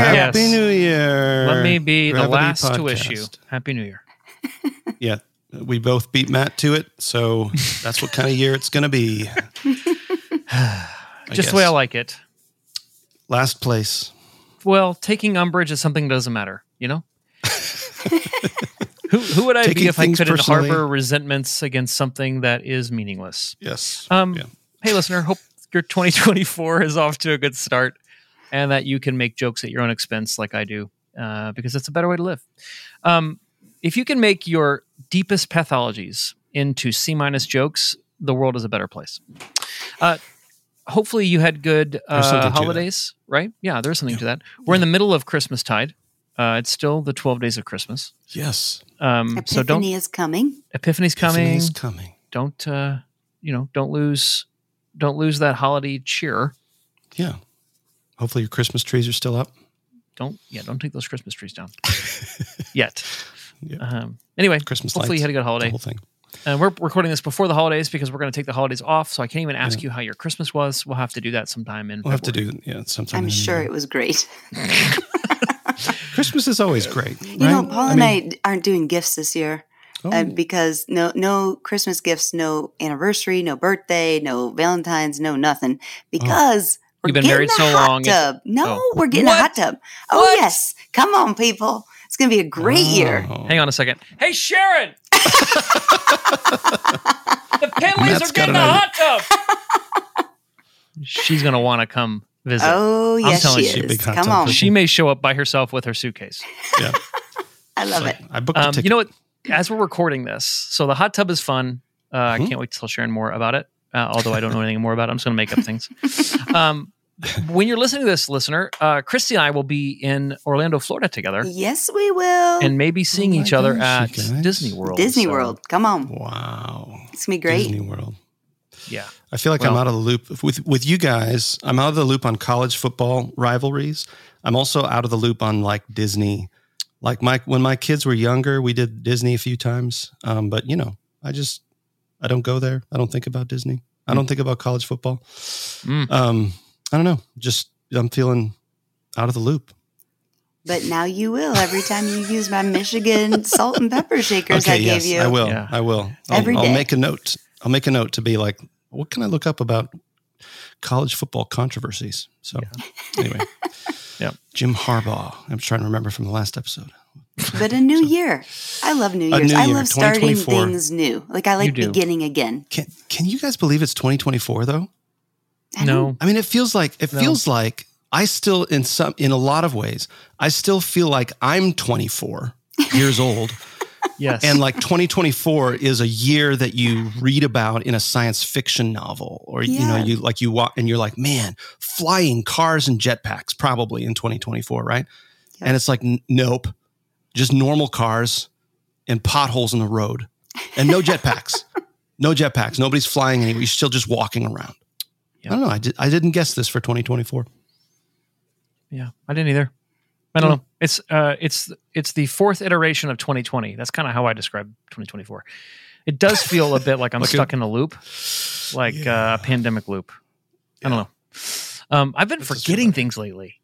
Happy Yes. New Year! let me be the Gravity last to wish you Happy New Year. Yeah, we both beat Matt to it, so that's what kind of year it's going to be. Just the way I like it. Last place. Well, taking umbrage is something that doesn't matter, you know? who, who would I Taking be if I couldn't personally. harbor resentments against something that is meaningless? Yes. Um, Yeah. Hey, listener, hope your 2024 is off to a good start and that you can make jokes at your own expense like I do uh, because it's a better way to live. Um, if you can make your deepest pathologies into C minus jokes, the world is a better place. Uh, hopefully, you had good uh, holidays, right? Yeah, there's something to that. We're in the middle of Christmas tide. Uh, it's still the 12 days of Christmas. Yes. Um, Epiphany so don't is coming. Epiphany's coming Epiphany's coming. don't uh you know don't lose don't lose that holiday cheer Yeah. Hopefully your Christmas trees are still up. don't yeah don't take those christmas trees down yet Yeah. um anyway Christmas hopefully you had a good The holiday whole thing. and we're recording this before the holidays because we're going to take the holidays off so i can't even ask you how your christmas was we'll have to do that sometime in We'll have to do yeah sometime. I'm in the sure it was great. Christmas is always great. You know, right? Paul I and mean- I aren't doing gifts this year Oh, uh, because no, no Christmas gifts, no anniversary, no birthday, no Valentine's, no nothing. Because we're You've been getting married so hot long, it- Tub. No, Oh. we're getting What? a hot tub. Oh What? yes, come on, people! It's gonna be a great year. oh. hang on a second hey sharon the Penleys Matt's are getting an a hot tub she's going to want to come visit Oh yes, telling she you, is. big Come on, person. she may show up by herself with her suitcase Yeah. I love it. I booked a Um, ticket. you know what? As we're recording this, so the hot tub is fun. Uh, I Mhm. can't wait to tell Sharon more about it. Uh, although I don't know anything more about it, I'm just going to make up things. Um, when you're listening to this, listener, uh, Christy and I will be in Orlando, Florida together, Yes, we will. and maybe seeing my each other at guys. Disney World. Disney So, World. Come on, Wow. it's gonna be great. Disney World. Yeah. I feel like I'm out of the loop with with you guys. I'm out of the loop on college football rivalries. I'm also out of the loop on like Disney. Like my when my kids were younger, we did Disney a few times. Um, but you know, I just I don't go there. I don't think about Disney. I don't think about college football. Mm. Um, I don't know. Just I'm feeling out of the loop. But now you will every time you use my Michigan salt and pepper shakers I gave you. I will. Yeah. I will. I'll, Every I'll make a note. I'll make a note to be like, what can I look up about college football controversies? So anyway, Yep. Jim Harbaugh. I'm trying to remember from the last episode. But a new year. I love New Year's. new I year, love starting things new. Like I like beginning again. Can Can you guys believe it's 2024 though? I No. I mean, it feels like it No. feels like I still in some in a lot of ways I still feel like I'm 24 years old. Yes. and like 2024 is a year that you read about in a science fiction novel or you know you like you walk and you're like man flying cars and jetpacks probably in 2024 right Yep. and it's like n- nope just normal cars and potholes in the road and no jetpacks no jetpacks nobody's flying anywhere you're still just walking around Yep. i don't know I, did, I didn't guess this for 2024 yeah, I didn't either. I don't know. It's uh, it's it's the fourth iteration of 2020. That's kind of how I describe 2024. It does feel a bit like I'm Like a- stuck in a loop, like Yeah. a pandemic loop. I don't know. Um, I've been That's forgetting things lately.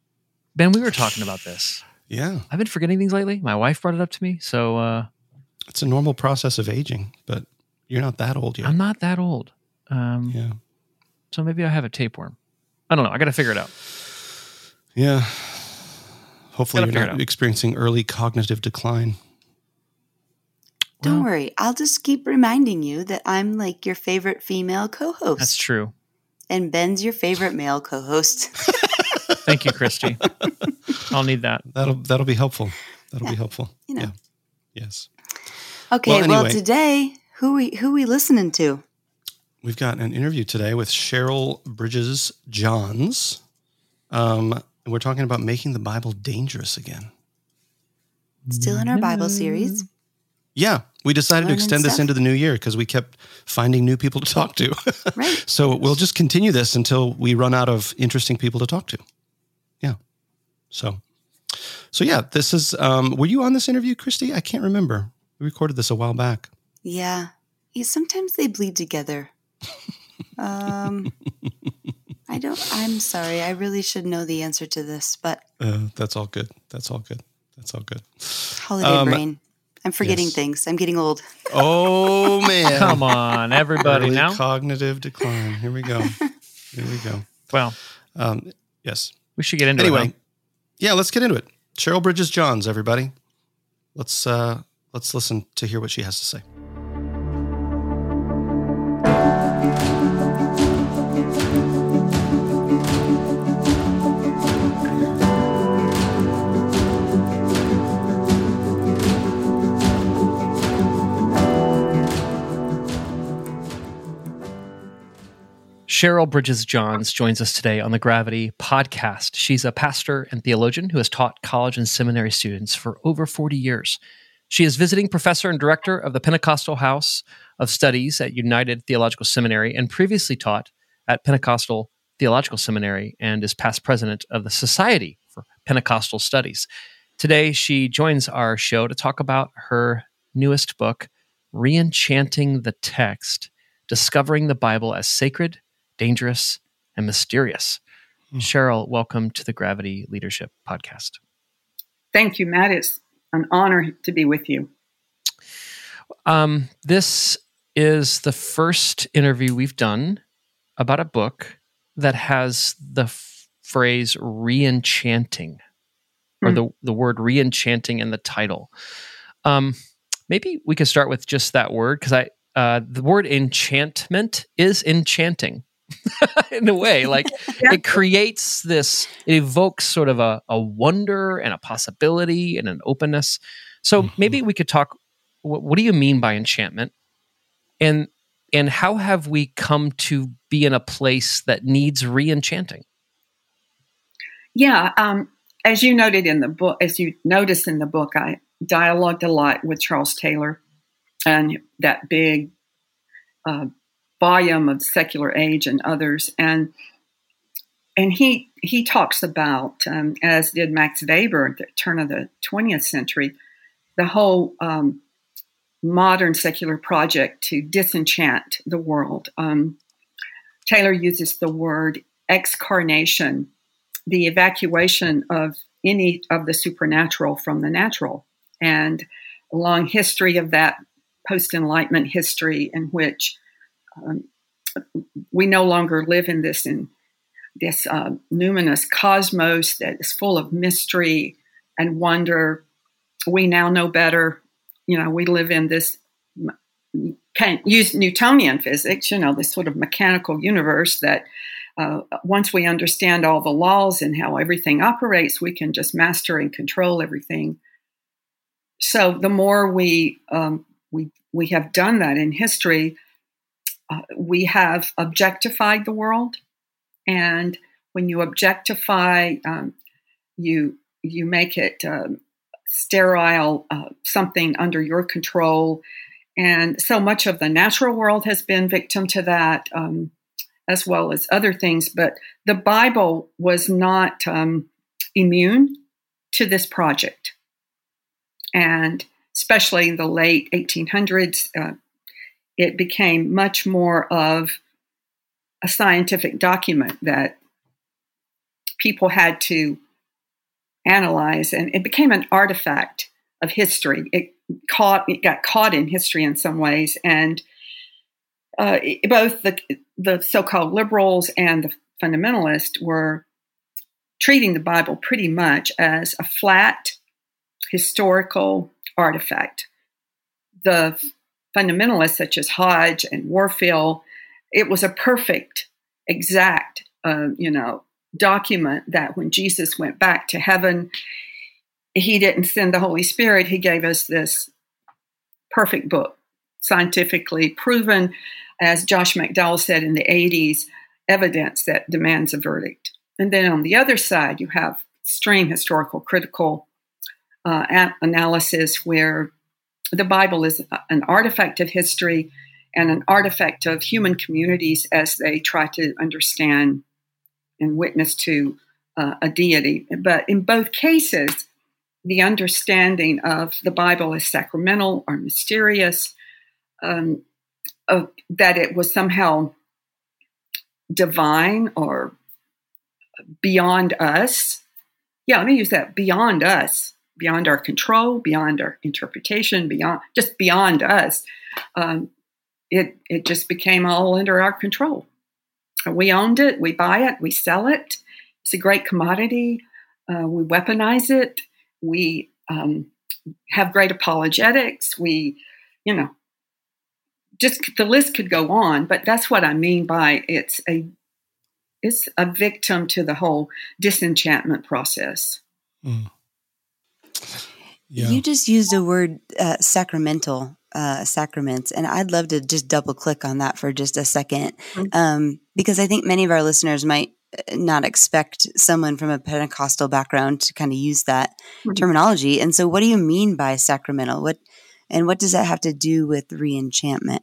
Ben, we were talking about this. Yeah I've been forgetting things lately. My wife brought it up to me, so uh, it's a normal process of aging but you're not that old yet I'm not that old. Um, yeah So maybe I have a tapeworm. I don't know. I got to figure it out. Yeah. Hopefully, Gotta you're not experiencing early cognitive decline. Don't Well, worry. I'll just keep reminding you that I'm like your favorite female co host. That's true. And Ben's your favorite male co host. Thank you, Christy. I'll need that. That'll that'll be helpful. That'll be helpful. You know. Yeah. Yes. Okay, Well, well, today, who we who we listening to? We've got an interview today with Cheryl Bridges Johns. Um, and we're talking about making the Bible dangerous again. Still in our Bible series. Yeah, we decided to Learning extend this into the new year because we kept finding new people to talk to. Right. so we'll just continue this until we run out of interesting people to talk to. Yeah. So, so yeah, this is. Um, were you on this interview, Christy? I can't remember. We recorded this a while back. Yeah. yeah. Sometimes they bleed together. Um, I don't. I'm sorry. I really should know the answer to this, but Uh, that's all good. That's all good. That's all good. holiday Um, brain. I'm forgetting yes. things. I'm getting old. Oh man! Come on, everybody. Early now, cognitive decline. Here we go. Here we go. well, Um, yes. we should get into it. Anyway, huh? Yeah, let's get into it. Cheryl Bridges Johns, everybody. Let's uh, let's listen to hear what she has to say. Cheryl Bridges Johns joins us today on the Gravity podcast. She's a pastor and theologian who has taught college and seminary students for over 40 years. She is visiting professor and director of the Pentecostal House of Studies at United Theological Seminary and previously taught at Pentecostal Theological Seminary and is past president of the Society for Pentecostal Studies. Today, she joins our show to talk about her newest book, Reenchanting the Text Discovering the Bible as Sacred, Dangerous, and Mysterious. Hmm. Cheryl, welcome to the Gravity Leadership Podcast. Thank you, Matt. It's an honor to be with you. Um, this is the first interview we've done about a book that has the f- phrase reenchanting or Hmm. the, the word reenchanting in the title. Um, maybe we could start with just that word because I uh, the word enchantment is enchanting in a way. Like Yeah. it creates this, it evokes sort of a, a wonder and a possibility and an openness. So Mhm. maybe we could talk. What, what do you mean by enchantment? And and how have we come to be in a place that needs re-enchanting? Yeah, um, as you noted in the book, as you notice in the book, I dialogued a lot with Charles Taylor and that big uh, volume of Secular Age and others, and and he he talks about, um, as did Max Weber at the turn of the 20th century, the whole um, modern secular project to disenchant the world. Um, Taylor uses the word excarnation, the evacuation of any of the supernatural from the natural, and a long history of that post Enlightenment history in which um, we no longer live in this in this uh, numinous cosmos that is full of mystery and wonder. We now know better. You know, we live in this can't use Newtonian physics, you know, this sort of mechanical universe that uh, once we understand all the laws and how everything operates, we can just master and control everything. So the more we um, we we have done that in history, we have objectified the world, and when you objectify, um, you you make it um, sterile, uh, something under your control, and so much of the natural world has been victim to that, um, as well as other things. But the Bible was not um, immune to this project, and especially in the late 1800s, uh, it became much more of a scientific document that people had to analyze, and it became an artifact of history. It caught, it got caught in history in some ways, and uh, both the the so-called liberals and the fundamentalists were treating the Bible pretty much as a flat historical artifact. The fundamentalists, such as Hodge and Warfield, it was a perfect, exact, uh, you know, document that when Jesus went back to heaven, he didn't send the Holy Spirit. He gave us this perfect book, scientifically proven, as Josh McDowell said in the 80s, evidence that demands a verdict. And then on the other side, you have extreme historical critical uh, analysis where the Bible is an artifact of history and an artifact of human communities as they try to understand and witness to uh, a deity. But in both cases, the understanding of the Bible as sacramental or mysterious, um, uh, that it was somehow divine or beyond us. Yeah, let me use that beyond us, beyond our control, beyond our interpretation, beyond just beyond us. Um, it it just became all under our control. We owned it, we buy it, we sell it. It's a great commodity. Uh, we weaponize it. We um, have great apologetics. We, you know, just the list could go on, but that's what I mean by it's a it's a victim to the whole disenchantment process. Mm. Yeah. You just used a word uh, sacramental uh, sacraments, and I'd love to just double click on that for just a 2nd mm-hmm. um, because I think many of our listeners might uh, not expect someone from a Pentecostal background to kind of use that mm-hmm. terminology. And so, what do you mean by sacramental? What and what does that have to do with reenchantment?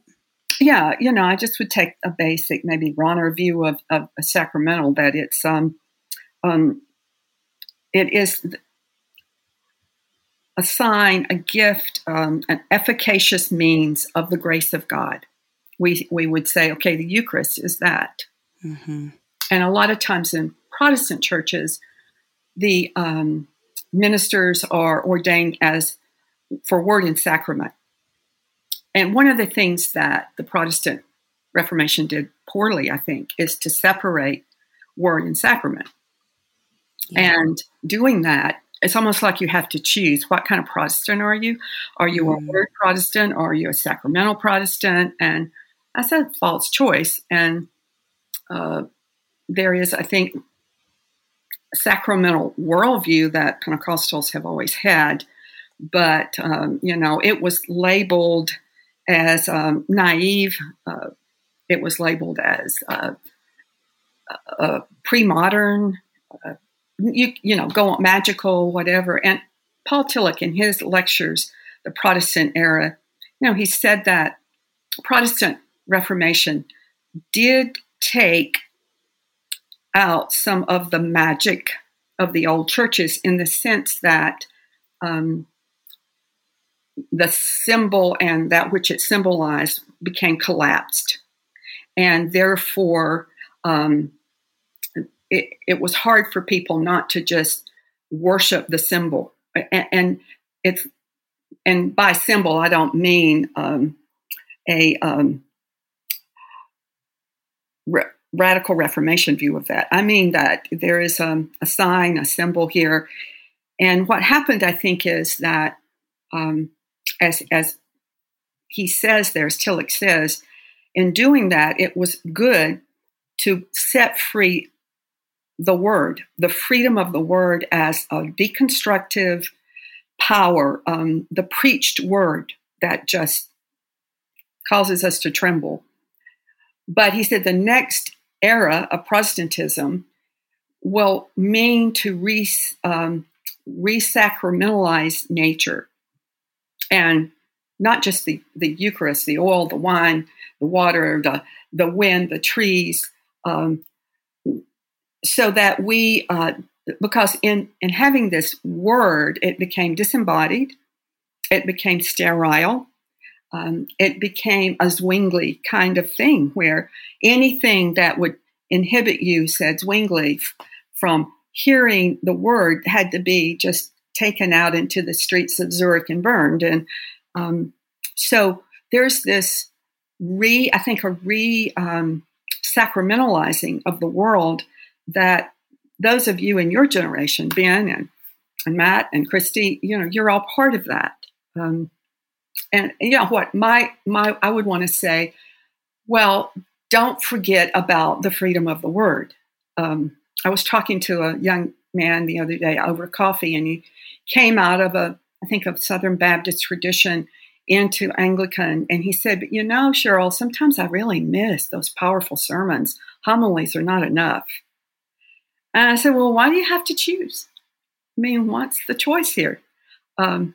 yeah, you know, I just would take a basic, maybe runner view of, of a sacramental that it's um, um, it is a sign, a gift, um, an efficacious means of the grace of God. We we would say, okay, the Eucharist is that, mm-hmm. and a lot of times in Protestant churches, the um, ministers are ordained as for word and sacrament. And one of the things that the Protestant Reformation did poorly, I think, is to separate word and sacrament. Yeah. And doing that, it's almost like you have to choose what kind of Protestant are you? Are you mm. a word Protestant or are you a sacramental Protestant? And that's a false choice. And uh, there is, I think, a sacramental worldview that Pentecostals have always had, but um, you know, it was labeled as um, naive. Uh, it was labeled as uh, uh, pre-modern, uh, you, you know, go magical, whatever. And Paul Tillich, in his lectures, the Protestant era, you know, he said that Protestant Reformation did take out some of the magic of the old churches in the sense that um, the symbol and that which it symbolized became collapsed. And therefore, um, it, it, was hard for people not to just worship the symbol. And, and it's and by symbol, I don't mean um, a um, re- radical Reformation view of that. I mean that there is um, a sign, a symbol here. And what happened, I think, is that um, as as he says there, as Tillich says, in doing that, it was good to set free the word, the freedom of the word as a deconstructive power, um, the preached word that just causes us to tremble. But he said the next era of Protestantism will mean to re, um, resacramentalize nature and not just the, the Eucharist, the oil, the wine, the water, the, the wind, the trees, um, so that we, uh, because in, in having this word, it became disembodied, it became sterile, um, it became a Zwingli kind of thing where anything that would inhibit you, said Zwingli, from hearing the word had to be just taken out into the streets of Zurich and burned. And um, so there's this re, I think, a re um, sacramentalizing of the world that those of you in your generation, Ben and, and Matt and Christy, you know, you're all part of that. Um, and, and you know what? My my I would want to say, well, don't forget about the freedom of the word. Um, I was talking to a young man the other day over coffee, and he came out of a, I think, of Southern Baptist tradition into Anglican, and he said, "But you know, Cheryl, sometimes I really miss those powerful sermons. Homilies are not enough." And I said, "Well, why do you have to choose? I mean, what's the choice here?" Um,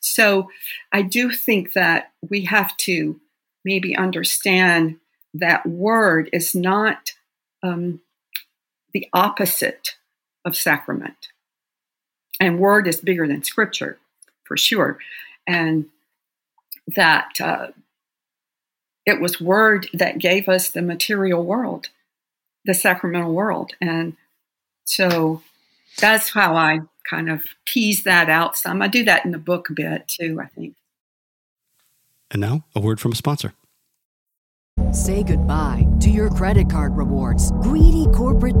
so, I do think that we have to maybe understand that word is not um, the opposite of sacrament. And word is bigger than scripture, for sure. And that uh, it was word that gave us the material world, the sacramental world. And so that's how I kind of tease that out some. I do that in the book a bit too, I think. And now, a word from a sponsor. Say goodbye to your credit card rewards. Greedy corporate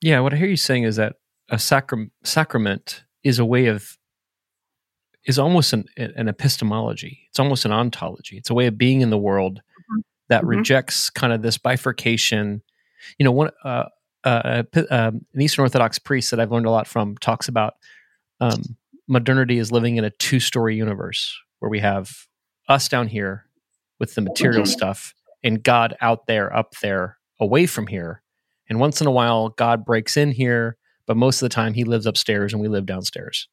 Yeah, what I hear you saying is that a sacram- sacrament is a way of is almost an, an epistemology. It's almost an ontology. It's a way of being in the world mm-hmm. that mm-hmm. rejects kind of this bifurcation. You know, one uh, uh, um, an Eastern Orthodox priest that I've learned a lot from talks about um, modernity is living in a two-story universe where we have us down here with the material mm-hmm. stuff and God out there, up there, away from here. And once in a while, God breaks in here, but most of the time, he lives upstairs and we live downstairs.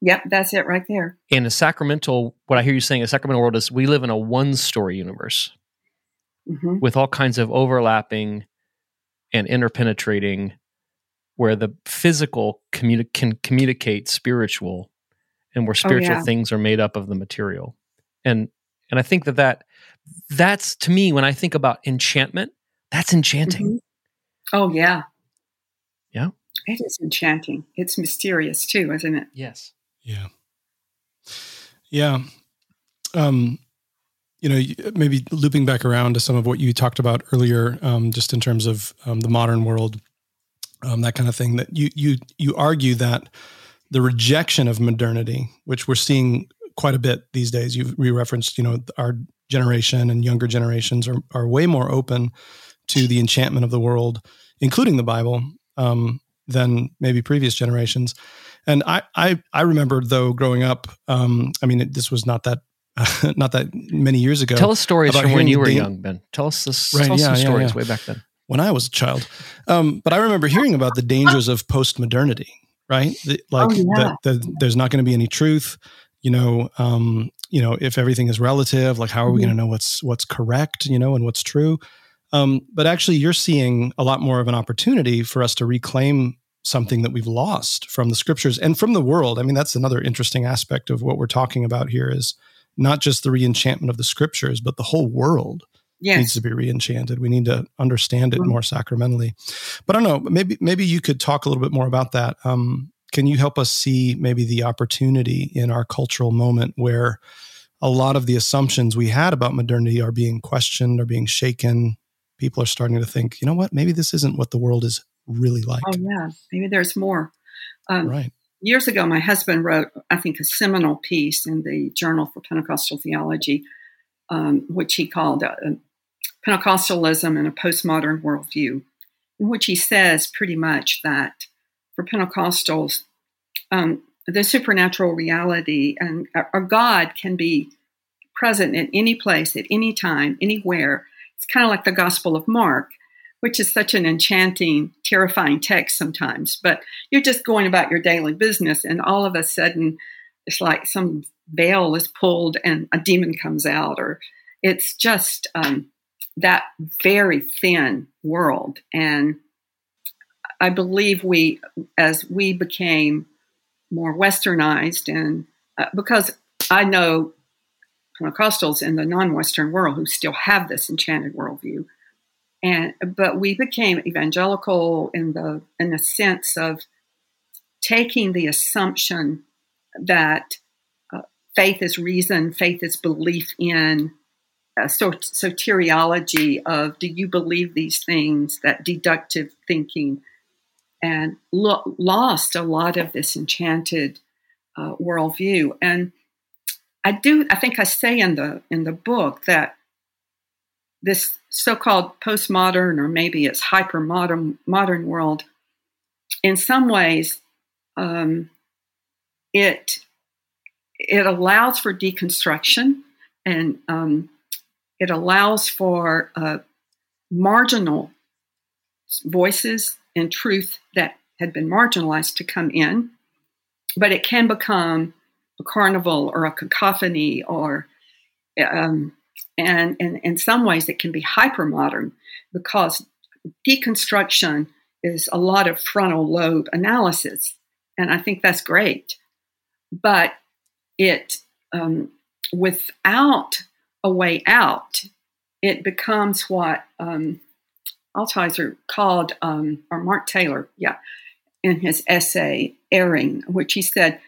Yep, that's it right there. In a sacramental, what I hear you saying, a sacramental world is we live in a one story universe mm-hmm. with all kinds of overlapping and interpenetrating, where the physical communi- can communicate spiritual and where oh, spiritual oh, yeah. things are made up of the material. And and I think that that that's to me when I think about enchantment, that's enchanting. Mm-hmm. Oh yeah. Yeah. It is enchanting. It's mysterious too, isn't it? Yes. Yeah. Yeah. Um you know, maybe looping back around to some of what you talked about earlier, um, just in terms of um, the modern world, um, that kind of thing. That you you you argue that the rejection of modernity, which we're seeing quite a bit these days. You've re-referenced, you know, our generation and younger generations are, are way more open to the enchantment of the world, including the Bible, um, than maybe previous generations. And I, I, I remember though growing up. Um, I mean, it, this was not that uh, not that many years ago. Tell us stories from when you were young, Ben. Tell us this. Right, tell yeah, some yeah, stories yeah. way back then. When I was a child, um, but I remember hearing about the dangers of post modernity. Right, the, like oh, that, the, there's not going to be any truth. You know, um, you know if everything is relative like how are we mm-hmm. going to know what's what's correct you know and what's true um, but actually you're seeing a lot more of an opportunity for us to reclaim something that we've lost from the scriptures and from the world i mean that's another interesting aspect of what we're talking about here is not just the reenchantment of the scriptures but the whole world yes. needs to be reenchanted we need to understand it mm-hmm. more sacramentally but i don't know maybe maybe you could talk a little bit more about that um, can you help us see maybe the opportunity in our cultural moment where a lot of the assumptions we had about modernity are being questioned or being shaken people are starting to think you know what? Maybe this isn't what the world is really like. oh yeah. Maybe there's more. Um, right. years ago my husband wrote i think a seminal piece in the journal for pentecostal theology um, which he called uh, pentecostalism and a postmodern worldview in which he says pretty much that for Pentecostals, um, the supernatural reality and our God can be present in any place, at any time, anywhere. It's kind of like the Gospel of Mark, which is such an enchanting, terrifying text sometimes. But you're just going about your daily business, and all of a sudden, it's like some veil is pulled and a demon comes out, or it's just um, that very thin world. And I believe we, as we became more westernized, and uh, because I know Pentecostals in the non-Western world who still have this enchanted worldview, and but we became evangelical in the in the sense of taking the assumption that uh, faith is reason, faith is belief in uh, so, soteriology of do you believe these things, that deductive thinking, and lo- lost a lot of this enchanted uh, worldview. And I do, I think I say in the in the book that this so-called postmodern or maybe it's hyper modern modern world, in some ways, um, it it allows for deconstruction and um, it allows for uh, marginal voices and truth that had been marginalized to come in, but it can become a carnival or a cacophony or um, and, and in some ways it can be hyper modern because deconstruction is a lot of frontal lobe analysis and i think that's great. But it um, without a way out, it becomes what um, Altizer called, um, or Mark Taylor, yeah, in his essay "Erring," which he said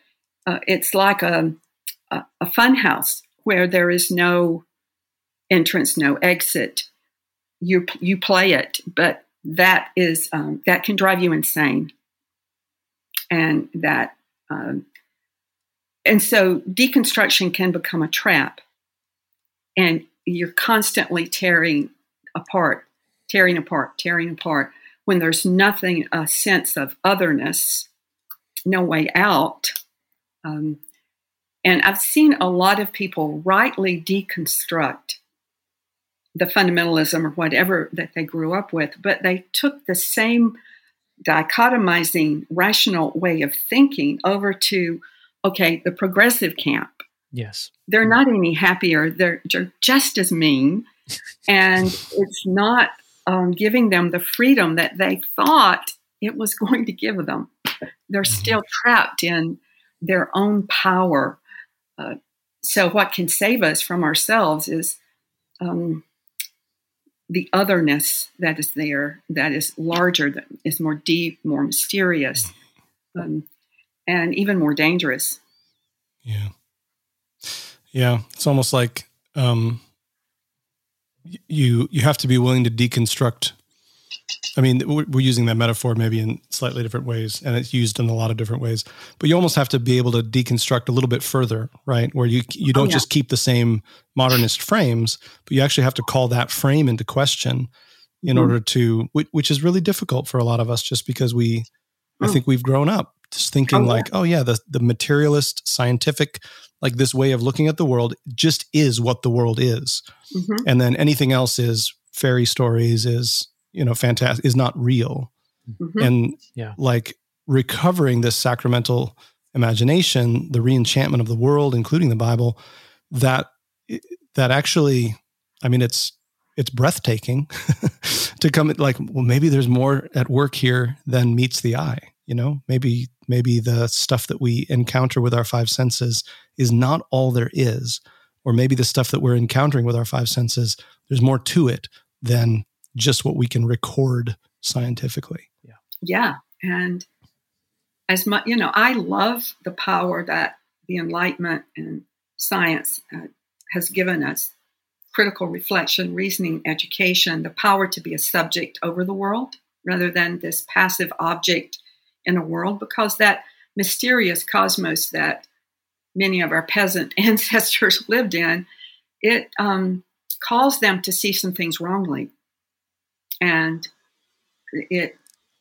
uh, it's like a, a, a fun house where there is no entrance, no exit. You you play it, but that is um, that can drive you insane, and that um, and so deconstruction can become a trap and you're constantly tearing apart, tearing apart, tearing apart when there's nothing, a sense of otherness, no way out. Um, and I've seen a lot of people rightly deconstruct the fundamentalism or whatever that they grew up with, but they took the same dichotomizing rational way of thinking over to, okay, the progressive camp Yes. They're not any happier. They're, they're just as mean. and it's not um, giving them the freedom that they thought it was going to give them. They're mm-hmm. still trapped in their own power. Uh, so, what can save us from ourselves is um, the otherness that is there, that is larger, that is more deep, more mysterious, um, and even more dangerous. Yeah. Yeah, it's almost like um, you you have to be willing to deconstruct. I mean, we're using that metaphor maybe in slightly different ways, and it's used in a lot of different ways. But you almost have to be able to deconstruct a little bit further, right? Where you you don't oh, yeah. just keep the same modernist frames, but you actually have to call that frame into question in mm-hmm. order to, which is really difficult for a lot of us, just because we, I mm. think we've grown up just thinking oh, like, yeah. oh yeah, the the materialist, scientific, like this way of looking at the world just is what the world is, mm-hmm. and then anything else is fairy stories, is you know, fantastic, is not real, mm-hmm. and yeah, like recovering this sacramental imagination, the reenchantment of the world, including the Bible, that that actually, I mean, it's it's breathtaking to come like well maybe there's more at work here than meets the eye you know? Maybe maybe the stuff that we encounter with our five senses is not all there is or maybe the stuff that we're encountering with our five senses there's more to it than just what we can record scientifically. Yeah. Yeah. And as much you know i love the power that the enlightenment and science uh, has given us. Critical reflection reasoning education the power to be a subject over the world rather than this passive object in a world because that mysterious cosmos that many of our peasant ancestors lived in, it um, caused them to see some things wrongly. And it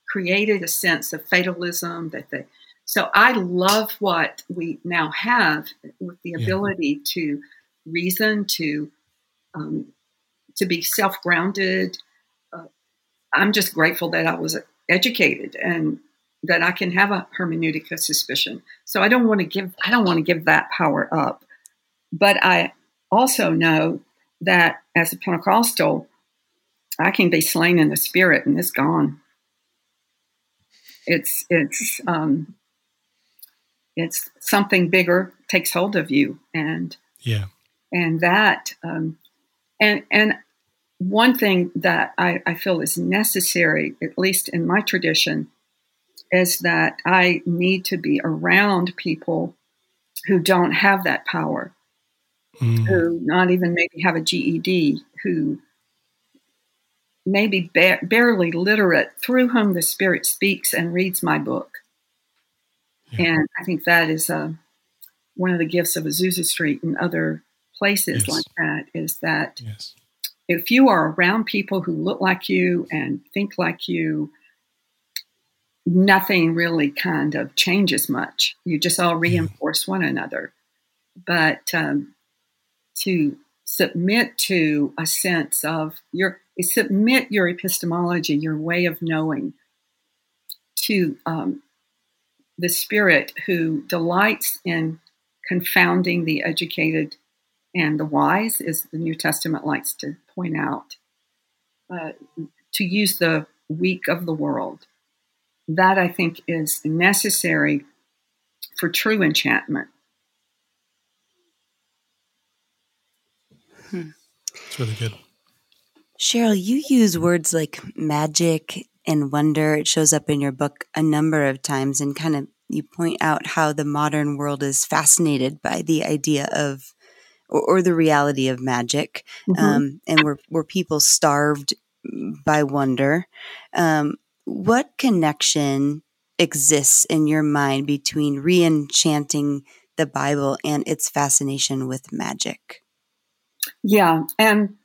created a sense of fatalism that they. So I love what we now have with the ability yeah. to reason, to um, to be self grounded. Uh, I'm just grateful that I was educated and that I can have a hermeneutic of suspicion. So I don't want to give I don't want to give that power up. But I also know that as a Pentecostal, I can be slain in the spirit and it's gone. It's it's um, it's something bigger takes hold of you and yeah and that um, and and one thing that I, I feel is necessary, at least in my tradition, is that I need to be around people who don't have that power, mm. who not even maybe have a GED, who maybe ba- barely literate, through whom the Spirit speaks and reads my book. Yeah. And I think that is uh, one of the gifts of Azusa Street and other places yes. like that is that yes. if you are around people who look like you and think like you, nothing really kind of changes much. You just all reinforce one another. But um, to submit to a sense of your submit your epistemology, your way of knowing, to um, the Spirit who delights in confounding the educated and the wise, as the New Testament likes to point out, uh, to use the weak of the world. That I think is necessary for true enchantment. Hmm. It's really good. Cheryl, you use words like magic and wonder. It shows up in your book a number of times, and kind of you point out how the modern world is fascinated by the idea of or, or the reality of magic, mm-hmm. um, and were were people starved by wonder. Um, what connection exists in your mind between re-enchanting the Bible and its fascination with magic? Yeah, and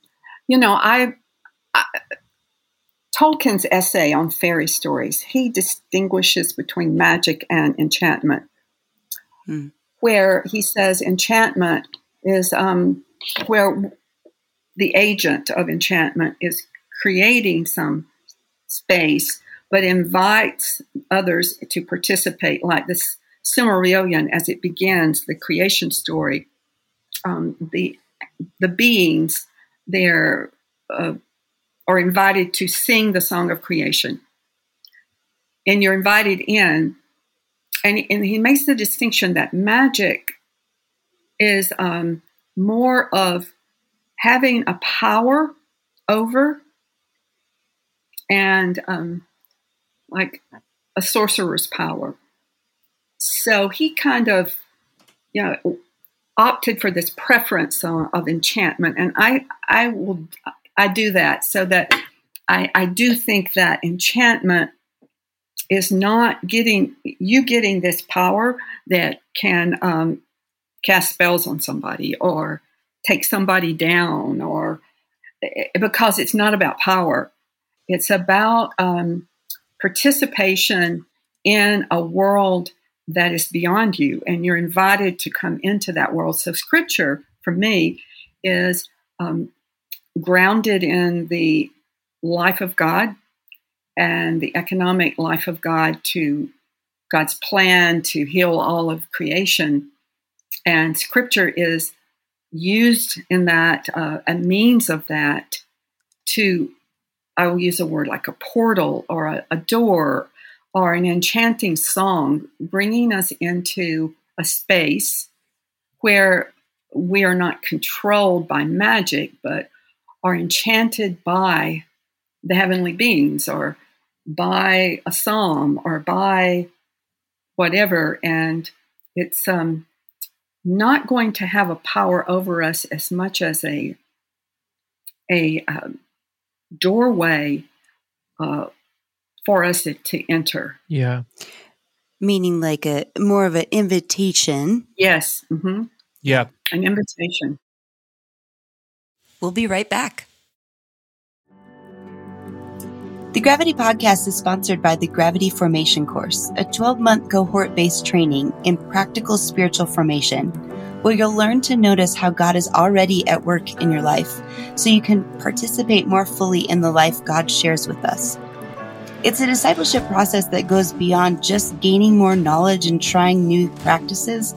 you know, I, I Tolkien's essay on fairy stories, he distinguishes between magic and enchantment, hmm. where he says enchantment is um, where the agent of enchantment is creating some space, but invites others to participate, like this Silmarillion as it begins, the creation story. Um, the the beings there uh, are invited to sing the song of creation, and you're invited in. And, and he makes the distinction that magic is um, more of having a power over and um, like a sorcerer's power. So he kind of, you know, opted for this preference of enchantment, and I, I will, I do that so that I, I do think that enchantment is not getting you getting this power that can um, cast spells on somebody or take somebody down or eh, because it's not about power. It's about um, participation in a world that is beyond you and you're invited to come into that world. So scripture for me is um, grounded in the life of god and the economic life of god to god's plan to heal all of creation. And scripture is used in that, uh, a means of that to, I will use a word like a portal or a, a door or an enchanting song, bringing us into a space where we are not controlled by magic, but are enchanted by the heavenly beings or by a psalm or by whatever. And it's um, not going to have a power over us as much as a a um, doorway uh, for us to, to enter. Yeah, meaning like a more of an invitation. Yes. Mm-hmm. Yeah, an invitation. We'll be right back. The Gravity Podcast is sponsored by the Gravity Formation Course, a 12 month cohort based training in practical spiritual formation, where you'll learn to notice how God is already at work in your life so you can participate more fully in the life God shares with us. It's a discipleship process that goes beyond just gaining more knowledge and trying new practices.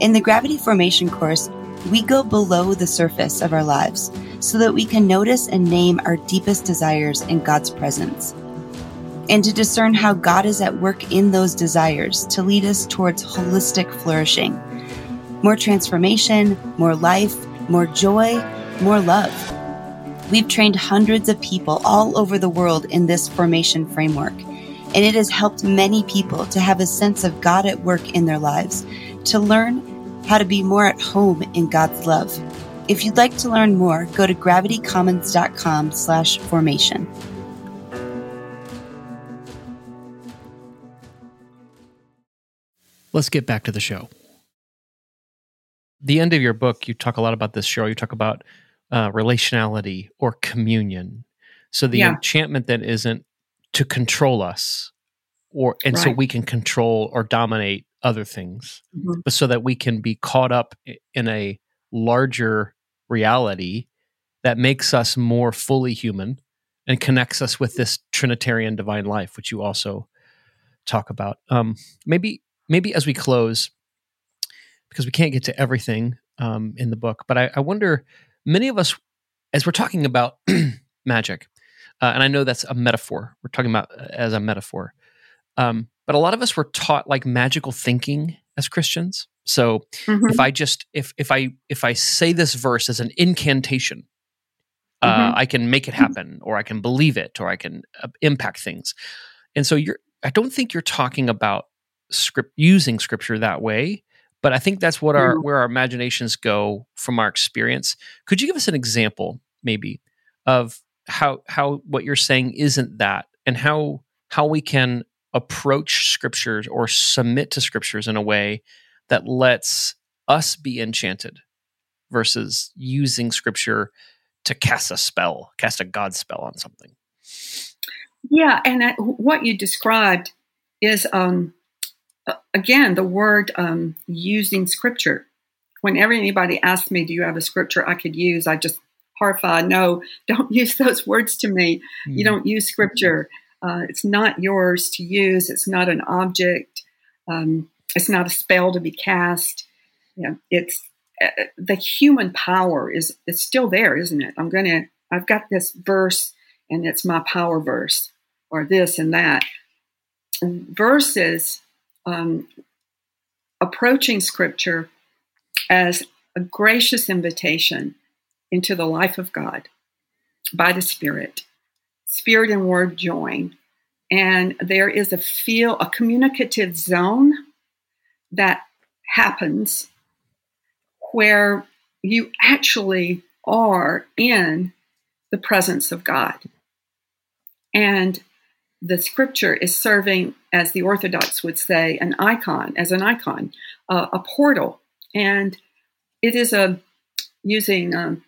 In the Gravity Formation Course, we go below the surface of our lives so that we can notice and name our deepest desires in God's presence. And to discern how God is at work in those desires to lead us towards holistic flourishing. More transformation, more life, more joy, more love. We've trained hundreds of people all over the world in this formation framework, and it has helped many people to have a sense of God at work in their lives, to learn how to be more at home in God's love. If you'd like to learn more, go to gravitycommons.com slash formation. Let's get back to the show. The end of your book, you talk a lot about this show. You talk about uh, relationality or communion. So the yeah. enchantment that isn't to control us, or and right. so we can control or dominate other things, mm-hmm. but so that we can be caught up in a larger reality that makes us more fully human and connects us with this Trinitarian divine life, which you also talk about. Um, maybe, maybe as we close, because we can't get to everything um, in the book, but I, I, wonder, many of us, as we're talking about magic, uh, and I know that's a metaphor. We're talking about uh, as a metaphor. Um, but a lot of us were taught like magical thinking as Christians. So mm-hmm. if I just if if I if I say this verse as an incantation, uh, mm-hmm. uh, I can make it happen, or I can believe it, or I can uh, impact things. And so you're I don't think you're talking about script using scripture that way, but I think that's what our mm-hmm. where our imaginations go from our experience. Could you give us an example, maybe, of how how what you're saying isn't that, and how how we can approach scriptures or submit to scriptures in a way that lets us be enchanted versus using scripture to cast a spell, cast a God spell on something. Yeah, and that, what you described is, um, again, the word um, using scripture. Whenever anybody asks me, "Do you have a scripture I could use?" I just horrified, no, don't use those words to me. Mm. You don't use scripture. Uh, it's not yours to use. It's not an object. Um, it's not a spell to be cast. It's uh, the human power is it's still there, isn't it? I'm gonna. I've got this verse, and it's my power verse, or this and that. Verses um, approaching Scripture as a gracious invitation into the life of God by the Spirit spirit and word join. And there is a feel, a communicative zone that happens where you actually are in the presence of God. And the scripture is serving, as the Orthodox would say, an icon, as an icon, uh, a portal. And it is a using um,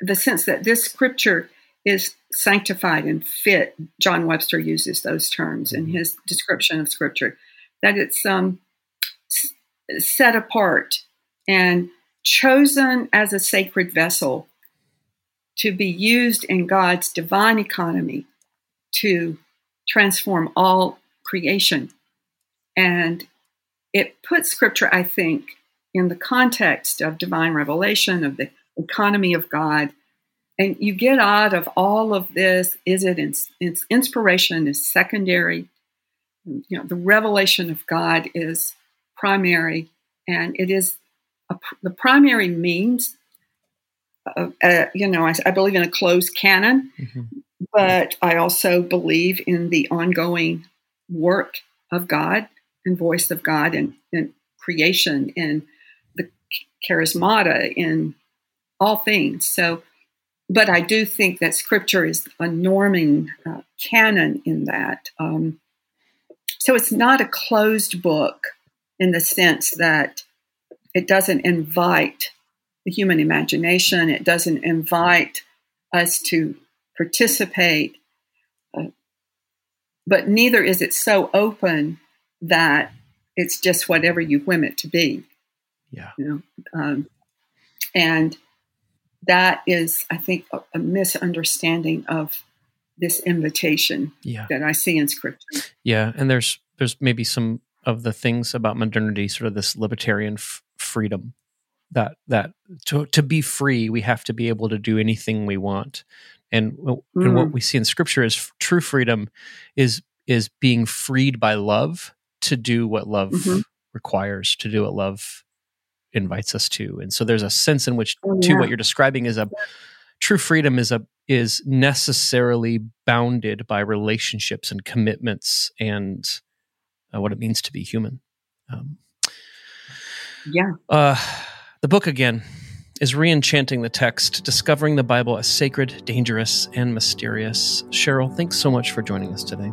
the sense that this scripture is sanctified and fit. John Webster uses those terms in mm-hmm. his description of Scripture. That it's um, set apart and chosen as a sacred vessel to be used in God's divine economy to transform all creation. And it puts Scripture, I think, in the context of divine revelation, of the economy of God and you get out of all of this is it its inspiration is secondary you know the revelation of god is primary and it is a, the primary means of, uh, you know I, I, believe in a closed canon mm-hmm. but i also believe in the ongoing work of god and voice of god and, and creation and the charismata in all things so but I do think that scripture is a norming uh, canon in that. Um, so it's not a closed book in the sense that it doesn't invite the human imagination, it doesn't invite us to participate, uh, but neither is it so open that it's just whatever you whim it to be. Yeah. You know? Um, and that is, I think, a, a misunderstanding of this invitation yeah. that I see in scripture. Yeah, and there's there's maybe some of the things about modernity, sort of this libertarian f- freedom that that to to be free, we have to be able to do anything we want. And, mm. and what mm. we see in scripture is true freedom is is being freed by love to do what love mm-hmm. requires, to do what love invites us to. And so there's a sense in which oh, yeah. to what you're describing is a true freedom is a is necessarily bounded by relationships and commitments and uh, what it means to be human. Um, yeah. Uh, the book again is re-enchanting the text, discovering the Bible as sacred, dangerous, and mysterious. Cheryl, thanks so much for joining us today.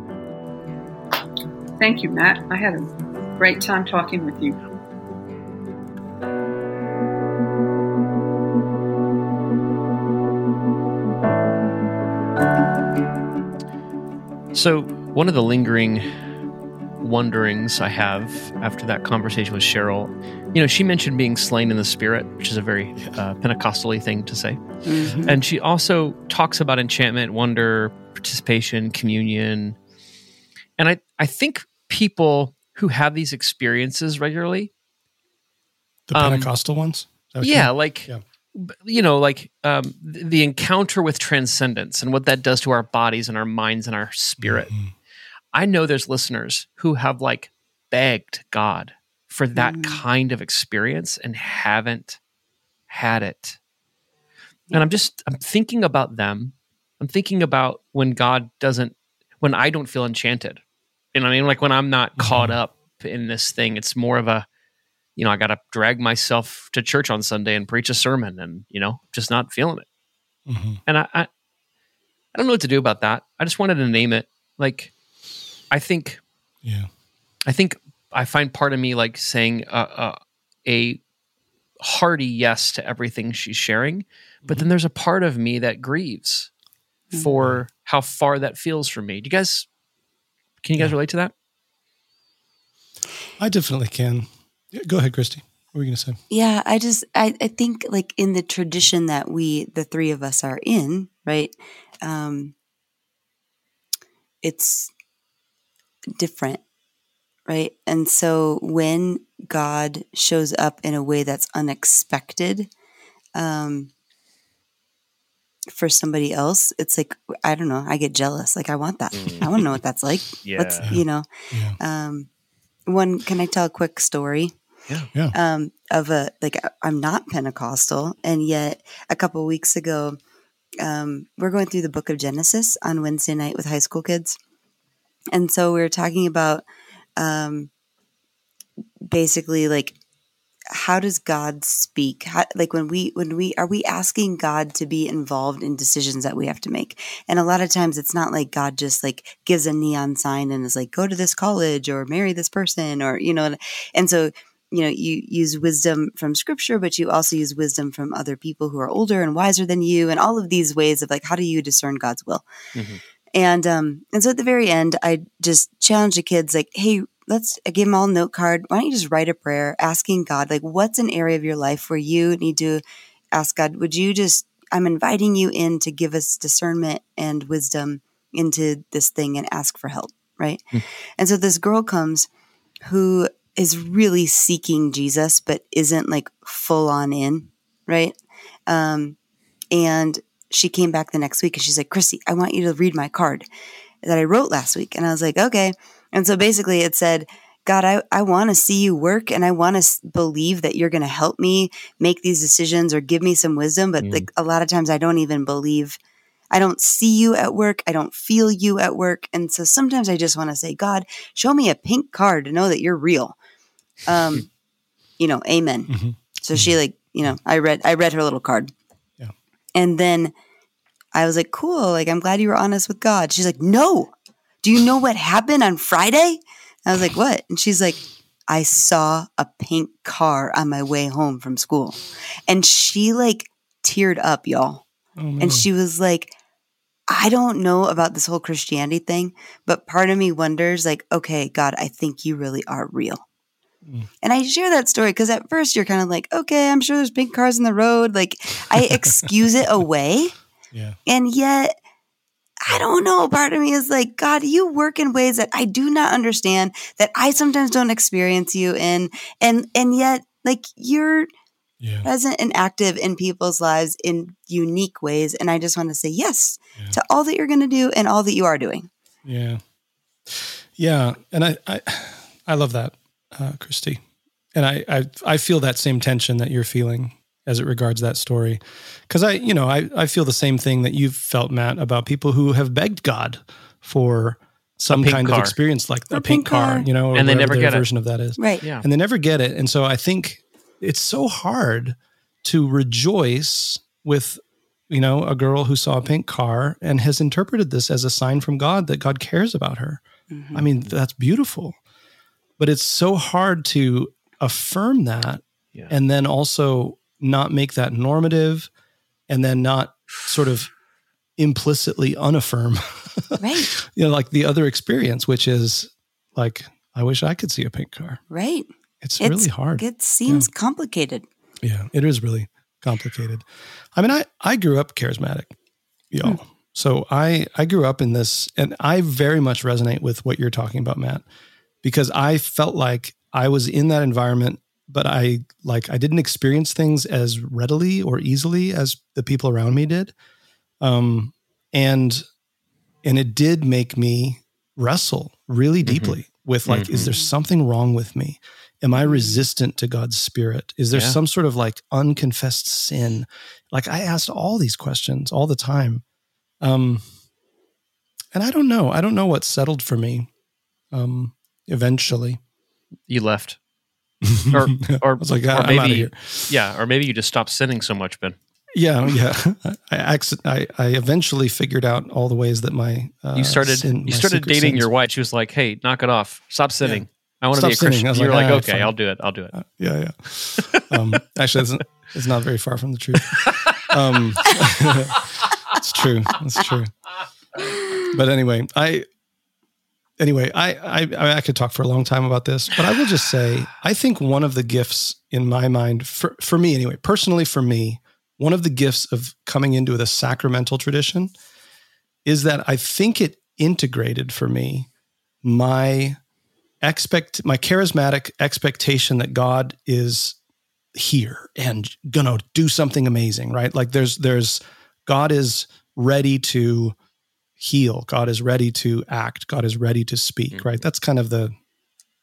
Thank you, Matt. I had a great time talking with you. So, one of the lingering wonderings I have after that conversation with Cheryl, you know, she mentioned being slain in the spirit, which is a very uh, Pentecostally thing to say. Mm-hmm. And she also talks about enchantment, wonder, participation, communion. And I, I think people who have these experiences regularly, the Pentecostal um, ones? Yeah, like yeah you know, like um, the encounter with transcendence and what that does to our bodies and our minds and our spirit. Mm-hmm. I know there's listeners who have like begged God for that mm. kind of experience and haven't had it. And I'm just I'm thinking about them. I'm thinking about when God doesn't when I don't feel enchanted. And I mean like when I'm not mm-hmm. caught up in this thing, it's more of a you know, I got to drag myself to church on Sunday and preach a sermon, and you know, just not feeling it. Mm-hmm. And I, I, I don't know what to do about that. I just wanted to name it. Like, I think, yeah, I think I find part of me like saying uh, uh, a hearty yes to everything she's sharing, but mm-hmm. then there's a part of me that grieves mm-hmm. for how far that feels for me. Do you guys? Can you guys yeah. relate to that? I definitely can. Yeah, go ahead, Christy. What were you going to say? Yeah, I just I, I think like in the tradition that we the three of us are in, right? Um, it's different, right? And so when God shows up in a way that's unexpected, um, for somebody else, it's like I don't know. I get jealous. Like I want that. Mm. I want to know what that's like. Yeah. What's you know. Yeah. Um, one. Can I tell a quick story? Yeah. yeah. Um, of a like I'm not Pentecostal, and yet a couple weeks ago, um, we're going through the Book of Genesis on Wednesday night with high school kids, and so we were talking about um, basically like how does God speak? How, like when we when we are we asking God to be involved in decisions that we have to make? And a lot of times it's not like God just like gives a neon sign and is like go to this college or marry this person or you know. And so you know you use wisdom from scripture but you also use wisdom from other people who are older and wiser than you and all of these ways of like how do you discern god's will mm-hmm. and um and so at the very end i just challenge the kids like hey let's I give them all a note card why don't you just write a prayer asking god like what's an area of your life where you need to ask god would you just i'm inviting you in to give us discernment and wisdom into this thing and ask for help right mm-hmm. and so this girl comes who is really seeking Jesus, but isn't like full on in, right? Um, and she came back the next week and she's like, Christy, I want you to read my card that I wrote last week. And I was like, okay. And so basically it said, God, I, I want to see you work and I want to believe that you're going to help me make these decisions or give me some wisdom. But mm. like a lot of times I don't even believe I don't see you at work. I don't feel you at work. And so sometimes I just want to say, God, show me a pink card to know that you're real um, you know, amen. Mm-hmm. So she mm-hmm. like, you know, I read, I read her little card. Yeah. And then I was like, cool. Like, I'm glad you were honest with God. She's like, no. Do you know what happened on Friday? I was like, what? And she's like, I saw a pink car on my way home from school. And she like teared up, y'all. Oh, no. And she was like, I don't know about this whole Christianity thing, but part of me wonders, like, okay, God, I think you really are real. And I share that story because at first you're kind of like, okay, I'm sure there's pink cars in the road. Like I excuse it away. Yeah. And yet, I don't know. Part of me is like, God, you work in ways that I do not understand, that I sometimes don't experience you in. And and yet, like you're yeah. present and active in people's lives in unique ways. And I just want to say yes yeah. to all that you're going to do and all that you are doing. Yeah. Yeah. And I, I, I love that, uh, Christy. And I, I, I feel that same tension that you're feeling as it regards that story. Cause I, you know, I, I feel the same thing that you've felt, Matt, about people who have begged God for some kind car. of experience like a, a pink, pink car, car, you know, and they never get version it. of that is. Right. Yeah. And they never get it. And so I think it's so hard to rejoice with you know a girl who saw a pink car and has interpreted this as a sign from god that god cares about her mm-hmm. i mean that's beautiful but it's so hard to affirm that yeah. and then also not make that normative and then not sort of implicitly unaffirm right you know like the other experience which is like i wish i could see a pink car right it's, it's really hard. It seems yeah. complicated. Yeah, it is really complicated. I mean, I I grew up charismatic, y'all. Hmm. So I I grew up in this, and I very much resonate with what you're talking about, Matt, because I felt like I was in that environment, but I like I didn't experience things as readily or easily as the people around me did, um, and and it did make me wrestle really mm-hmm. deeply mm-hmm. with like, mm-hmm. is there something wrong with me? Am I resistant to God's spirit? Is there yeah. some sort of like unconfessed sin? Like I asked all these questions all the time. Um, and I don't know. I don't know what settled for me. Um, eventually, you left, or or, like, or maybe yeah, or maybe you just stopped sinning so much, Ben. Yeah, yeah. I, I I eventually figured out all the ways that my uh, you started sin, you started dating sins. your wife. She was like, "Hey, knock it off. Stop sinning." I want to be a Christian. You're like, like okay, I'll do it. I'll do it. Uh, yeah, yeah. Um, actually, it's, it's, not very far from the truth. Um, it's true. It's true. But anyway, I anyway, I, I I could talk for a long time about this, but I will just say I think one of the gifts in my mind for for me anyway, personally for me, one of the gifts of coming into the sacramental tradition is that I think it integrated for me my expect my charismatic expectation that God is here and gonna do something amazing, right? Like there's there's God is ready to heal, God is ready to act, God is ready to speak, mm-hmm. right? That's kind of the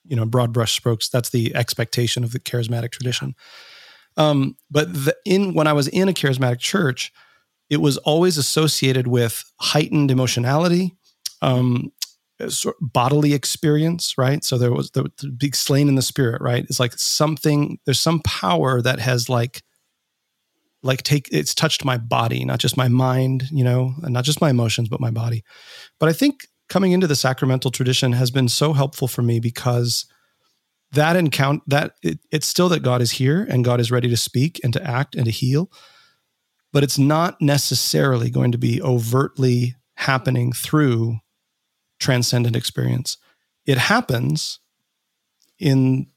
you know broad brush strokes. That's the expectation of the charismatic tradition. Um, but the, in when I was in a charismatic church, it was always associated with heightened emotionality, um, sort of bodily experience, right? So there was the, the big slain in the spirit, right? It's like something. There's some power that has like, like take it's touched my body, not just my mind, you know, not just my emotions, but my body. But I think coming into the sacramental tradition has been so helpful for me because that encounter that it, it's still that God is here and God is ready to speak and to act and to heal, but it's not necessarily going to be overtly happening through transcendent experience. It happens in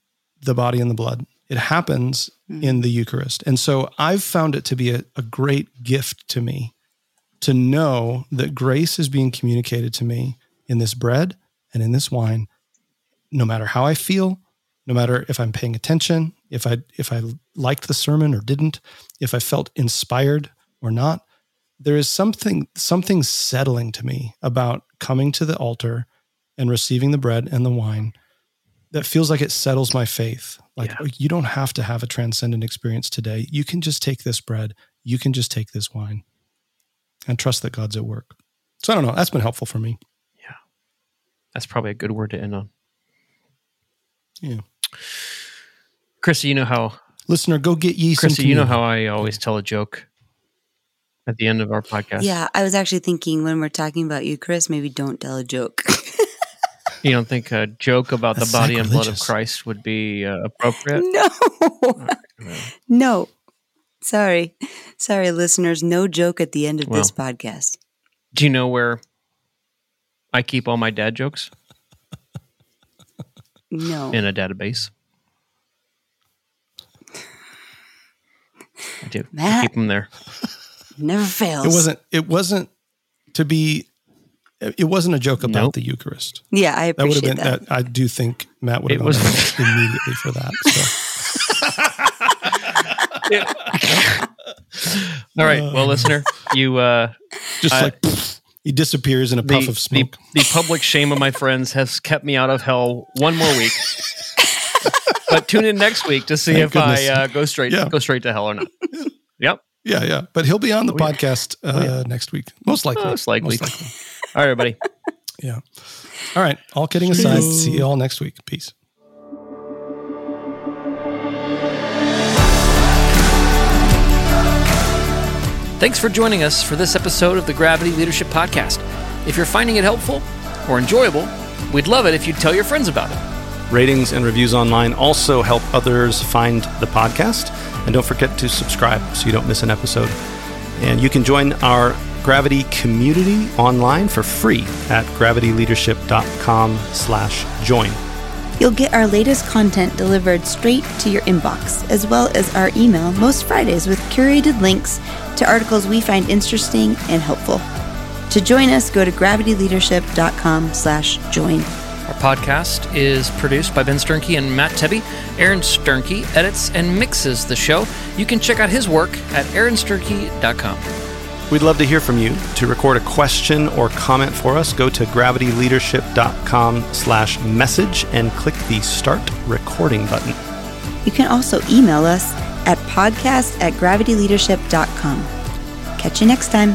the body and the blood. It happens mm-hmm. in the Eucharist. And so I've found it to be a, a great gift to me to know that grace is being communicated to me in this bread and in this wine, no matter how I feel, no matter if I'm paying attention, if I if I liked the sermon or didn't, if I felt inspired or not, there is something something settling to me about coming to the altar and receiving the bread and the wine that feels like it settles my faith. Like yeah. you don't have to have a transcendent experience today. You can just take this bread, you can just take this wine and trust that God's at work. So I don't know, that's been helpful for me. Yeah. That's probably a good word to end on. Yeah. Chrissy, you know how listener, go get ye Chrissy, you know how I always tell a joke at the end of our podcast. Yeah, I was actually thinking when we're talking about you, Chris, maybe don't tell a joke. you don't think a joke about That's the body and blood of Christ would be uh, appropriate? No. no. Sorry. Sorry, listeners. No joke at the end of well, this podcast. Do you know where I keep all my dad jokes? No. In a database. I do. Matt. I keep them there. Never fails. It wasn't. It wasn't to be. It wasn't a joke about nope. the Eucharist. Yeah, I appreciate that. Would have been, that. I do think Matt would have gone was, immediately for that. So. All right. Well, listener, you uh, just like he disappears in a the, puff of smoke. The, the public shame of my friends has kept me out of hell one more week. but tune in next week to see Thank if goodness. I uh, go straight yeah. go straight to hell or not. Yep. Yeah, yeah. But he'll be on the oh, podcast uh, oh, yeah. next week, most likely. Most likely. Most likely. All right, everybody. Yeah. All right. All kidding aside, see you all next week. Peace. Thanks for joining us for this episode of the Gravity Leadership Podcast. If you're finding it helpful or enjoyable, we'd love it if you'd tell your friends about it. Ratings and reviews online also help others find the podcast. And don't forget to subscribe so you don't miss an episode. And you can join our Gravity community online for free at gravityleadership.com slash join. You'll get our latest content delivered straight to your inbox, as well as our email most Fridays with curated links to articles we find interesting and helpful. To join us, go to gravityleadership.com slash join. Our podcast is produced by Ben Sternke and Matt Tebbe. Aaron Sternke edits and mixes the show. You can check out his work at aaronsternke.com. We'd love to hear from you. To record a question or comment for us, go to gravityleadership.com slash message and click the Start Recording button. You can also email us at podcast at gravityleadership.com. Catch you next time.